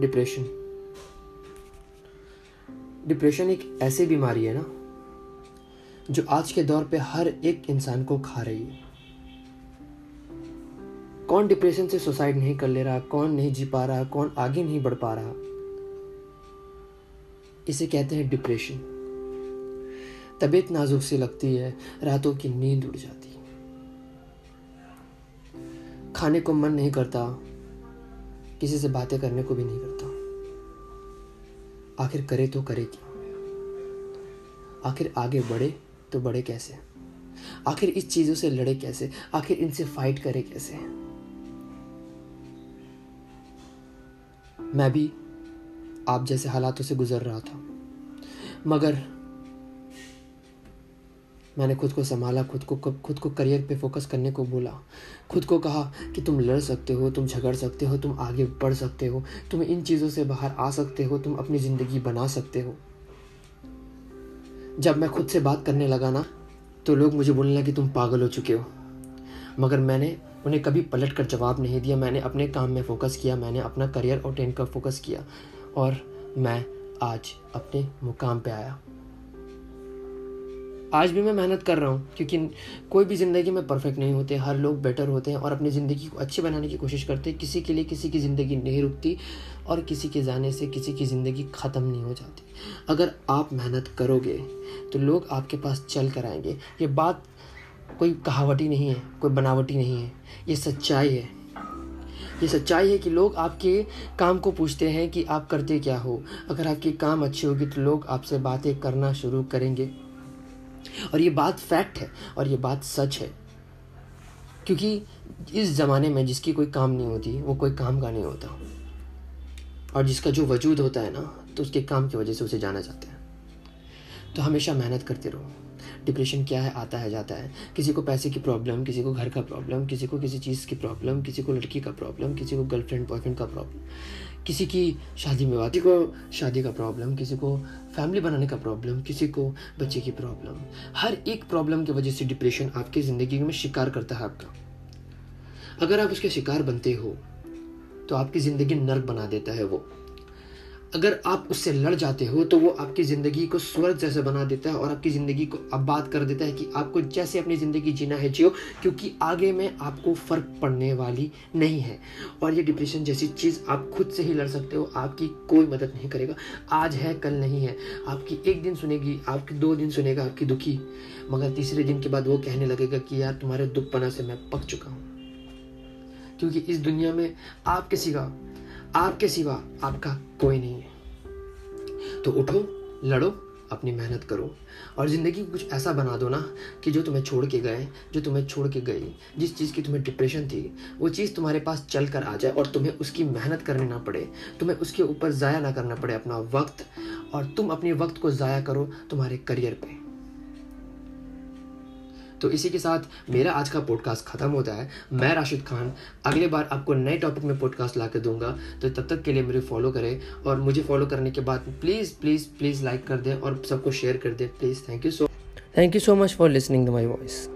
Depression depression एक ऐसी बीमारी है ना, जो आज के दौर पे हर एक इंसान को खा रही है। कौन डिप्रेशन से सुसाइड नहीं कर ले रहा, कौन नहीं जी पा रहा, कौन आगे नहीं बढ़ पा रहा, इसे कहते हैं डिप्रेशन तबीयत नाजुक सी लगती है, रातों की नींद उड़ जाती है। खाने को मन नहीं करता किसी से बातें करने को भी नहीं करता। आखिर करे तो करे क्या? आखिर आगे बढ़े तो बढ़े कैसे? आखिर इस चीज़ों से लड़े कैसे? आखिर इनसे फाइट करे कैसे? मैं भी आप जैसे हालातों से गुजर रहा था, मगर मैंने खुद को संभाला, खुद को खुद को करियर पे फोकस करने को बोला। खुद को कहा कि तुम लड़ सकते हो, तुम झगड़ सकते हो, तुम आगे बढ़ सकते हो, तुम इन चीज़ों से बाहर आ सकते हो, तुम अपनी ज़िंदगी बना सकते हो। जब मैं खुद से बात करने लगा ना तो लोग मुझे बोलने लगे, तुम पागल हो चुके हो। मगर मैंने उन्हें कभी पलट कर जवाब नहीं दिया। मैंने अपने काम में फोकस किया, मैंने अपना करियर और टेंट का फोकस किया और मैं आज अपने मुकाम पे आया। आज भी मैं मेहनत कर रहा हूँ, क्योंकि कोई भी ज़िंदगी में परफेक्ट नहीं होते, हर लोग बेटर होते हैं और अपनी ज़िंदगी को अच्छी बनाने की कोशिश करते हैं। किसी के लिए किसी की ज़िंदगी नहीं रुकती और किसी के जाने से किसी की ज़िंदगी ख़त्म नहीं हो जाती। अगर आप मेहनत करोगे तो लोग आपके पास चल कर आएँगे। ये बात कोई कहावटी नहीं है, कोई बनावटी नहीं है। ये सच्चाई है। ये सच्चाई है कि लोग आपके काम को पूछते हैं कि आप करते क्या हो। अगर आपके काम अच्छे होगी तो लोग आपसे बातें करना शुरू करेंगे। और ये बात फैक्ट है और ये बात सच है। क्योंकि इस ज़माने में जिसकी कोई काम नहीं होती, वो कोई काम का नहीं होता। और जिसका जो वजूद होता है ना तो उसके काम की वजह से उसे जाना जाता है। तो हमेशा मेहनत करते रहो। डिप्रेशन क्या है? आता है, जाता है। किसी को पैसे की प्रॉब्लम किसी को घर का प्रॉब्लम किसी को किसी चीज़ की प्रॉब्लम किसी को लड़की का प्रॉब्लम किसी को गर्लफ्रेंड बॉयफ्रेंड का प्रॉब्लम किसी की शादी में किसी को शादी का प्रॉब्लम किसी को फैमिली बनाने का प्रॉब्लम किसी को बच्चे की प्रॉब्लम हर एक प्रॉब्लम की वजह से डिप्रेशन आपकी ज़िंदगी में शिकार करता है आपका। अगर आप उसके शिकार बनते हो तो आपकी ज़िंदगी नर्क बना देता है वो। अगर आप उससे लड़ जाते हो तो वो आपकी ज़िंदगी को स्वर्ग जैसे बना देता है और आपकी ज़िंदगी को आबाद कर देता है कि आपको जैसे अपनी ज़िंदगी जीना है जियो, क्योंकि आगे में आपको फ़र्क पड़ने वाली नहीं है। और ये डिप्रेशन जैसी चीज़ आप खुद से ही लड़ सकते हो, आपकी कोई मदद नहीं करेगा। आज है, कल नहीं है। आपकी एक दिन सुनेगी, आपकी दो दिन सुनेगा, आपकी दुखी। मगर तीसरे दिन के बाद वो कहने लगेगा कि यार, तुम्हारे दुख पना से मैं पक चुका हूँ। क्योंकि इस दुनिया में आप किसी सिवा आपके सिवा आपका कोई नहीं है। तो उठो, लड़ो, अपनी मेहनत करो। और ज़िंदगी को कुछ ऐसा बना दो ना कि जो तुम्हें छोड़ के गए, जो तुम्हें छोड़ के गई, जिस चीज़ की तुम्हें डिप्रेशन थी, वो चीज़ तुम्हारे पास चल कर आ जाए और तुम्हें उसकी मेहनत करनी ना पड़े। तुम्हें उसके ऊपर ज़ाया ना करना पड़े अपना वक्त। और तुम अपने वक्त को ज़ाया करो तुम्हारे करियर पे। तो इसी के साथ मेरा आज का पॉडकास्ट खत्म होता है। मैं राशिद खान, अगले बार आपको नए टॉपिक में पॉडकास्ट ला दूँगा। तो तब तक के लिए मुझे फॉलो करें और मुझे फॉलो करने के बाद प्लीज़ प्लीज़ प्लीज़ लाइक कर दें और सबको शेयर कर दें। Please thank you so thank you so much for listening to my voice